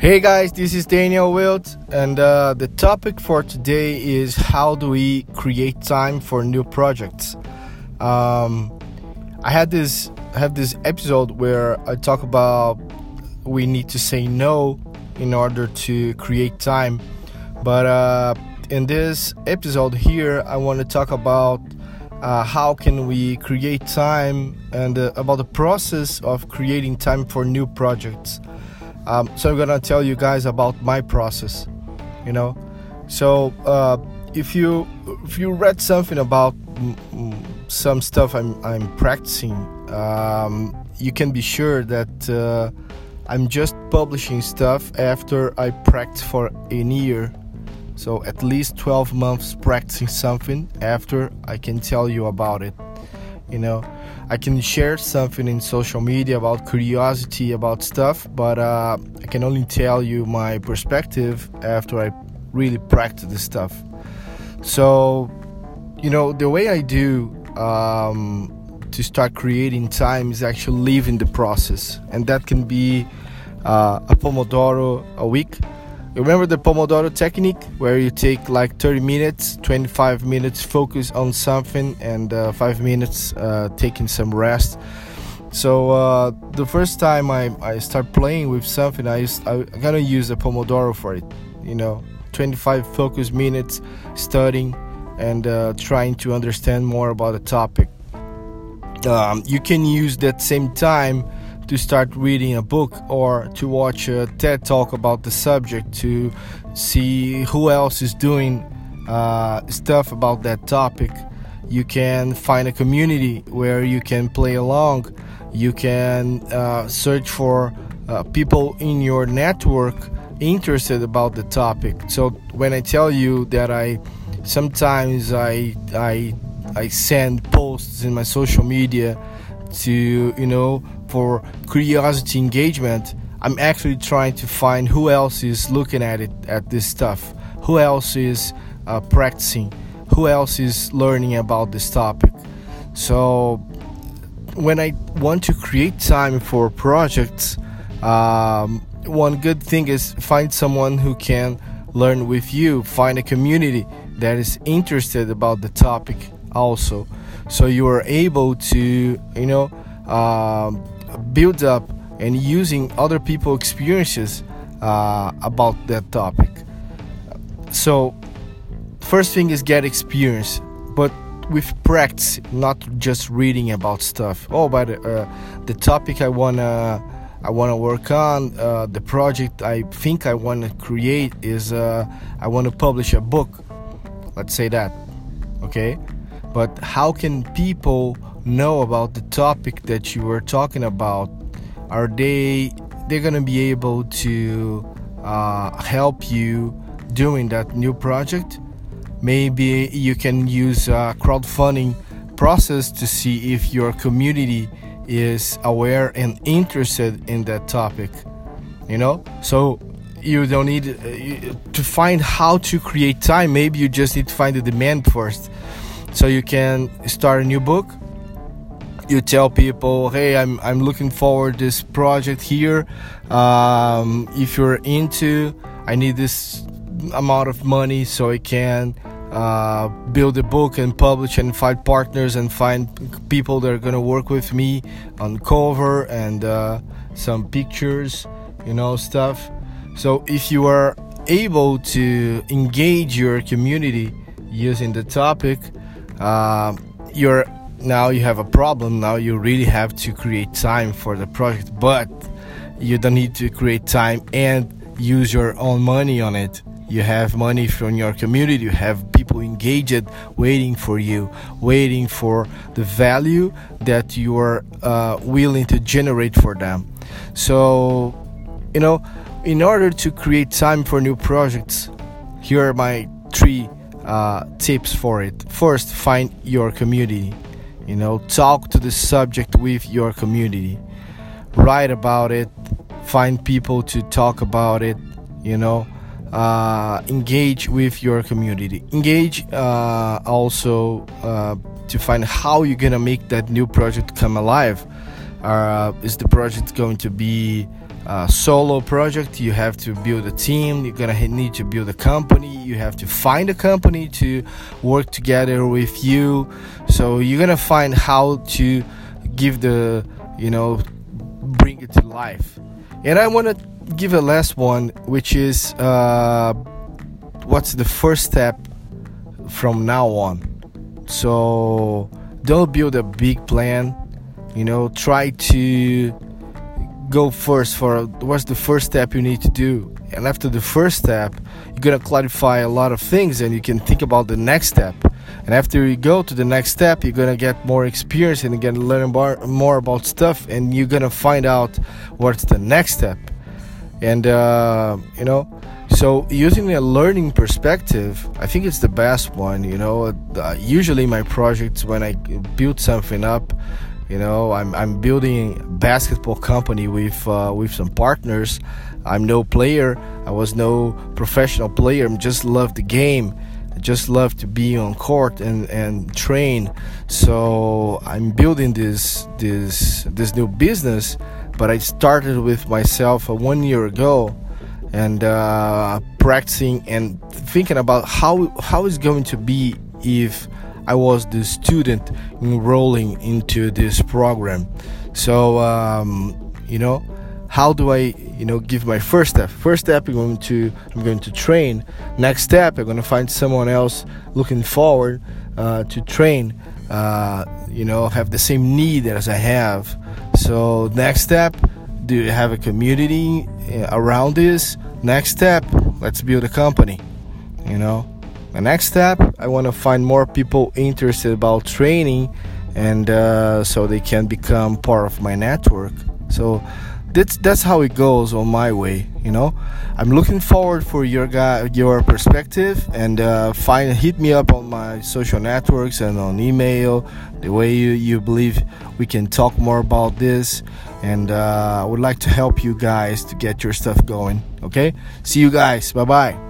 Hey guys, this is Daniel Wilt, and uh, the topic for today is how do we create time for new projects. Um, I had this I have this episode where I talk about we need to say no in order to create time, but uh, in this episode here, I want to talk about uh, how can we create time and uh, about the process of creating time for new projects. Um, so I'm gonna tell you guys about my process. You know, so uh, if you if you read something about some stuff I'm I'm practicing, um, you can be sure that uh, I'm just publishing stuff after I practice for a year. So at least 12 months practicing something after I can tell you about it. You know, I can share something in social media about curiosity about stuff, but uh, I can only tell you my perspective after I really practice the stuff. So, you know, the way I do um, to start creating time is actually living the process, and that can be uh, a Pomodoro a week Remember the Pomodoro technique where you take like 30 minutes, 25 minutes focus on something, and uh, 5 minutes uh, taking some rest. So uh, the first time I, I start playing with something, I, used, I, I'm gonna use the Pomodoro for it. You know, 25 focus minutes studying and uh, trying to understand more about a topic. Um, you can use that same time to start reading a book or to watch a TED talk about the subject to see who else is doing uh, stuff about that topic. You can find a community where you can play along. You can uh, search for uh, people in your network interested about the topic. So when I tell you that I sometimes I I I send posts in my social media to you know for curiosity engagement i'm actually trying to find who else is looking at it at this stuff. Who else is uh, practicing? Who else is learning about this topic? So when i want to create time for projects um, one good thing is find someone who can learn with you. Find a community that is interested about the topic also. So you are able to you know um, build up and using other people experiences uh, about that topic. So first thing is get experience but with practice not just reading about stuff. Oh but uh, the topic i wanna i wanna work on uh, the project i think i want to create is uh, i want to publish a book. Let's say that okay but how can people know about the topic that you were talking about? Are they they're gonna be able to uh, help you doing that new project? Maybe you can use a crowdfunding process to see if your community is aware and interested in that topic you know? So you don't need uh, to find how to create time. Maybe you just need to find the demand first so you can start a new book. You tell people hey i'm, I'm looking forward this project here. Um, if you're into i need this amount of money so i can uh, build a book and publish and find partners and find people that are going to work with me on cover and uh, some pictures you know stuff. So if you are able to engage your community using the topic uh, you're now you have a problem. Now you really have to create time for the project but you don't need to create time and use your own money on it. You have money from your community. You have people engaged waiting for you waiting for the value that you are uh, willing to generate for them. So you know in order to create time for new projects here are my three uh, tips for it. First, find your community. You know, talk to the subject with your community. Write about it. Find people to talk about it. You know, uh, engage with your community. Engage uh, also uh, to find how you're gonna make that new project come alive. Uh, is the project going to be solo project you have to build a team you're gonna need to build a company you have to find a company to work together with you. So you're gonna find how to give the you know bring it to life. And i want to give a last one which is uh, what's the first step from now on. So don't build a big plan. You know try to go first for what's the first step you need to do. And after the first step you're to clarify a lot of things and you can think about the next step. And after you go to the next step you're to get more experience and to learn more about stuff and you're to find out what's the next step. And uh, you know so using a learning perspective i think it's the best one you know. Uh, usually my projects when i build something up you know, I'm I'm building basketball company with uh, with some partners. I'm no player. I was no professional player. I just love the game. I just love to be on court and, and train. So I'm building this this this new business. But I started with myself uh, one year ago, and uh, practicing and thinking about how how it's going to be if I was the student enrolling into this program. So, um, you know, how do I, you know, give my first step? First step, I'm going to, I'm going to train. Next step, I'm going to find someone else looking forward uh, to train. Uh, you know, have the same need as I have. So, next step, do you have a community uh, around this? Next step, let's build a company. You know, the next step i want to find more people interested about training and uh, so they can become part of my network. So that's that's how it goes on my way you know? I'm looking forward for your guy your perspective and uh, find hit me up on my social networks and on email the way you, you believe we can talk more about this. And uh, i would like to help you guys to get your stuff going okay? See you guys. Bye bye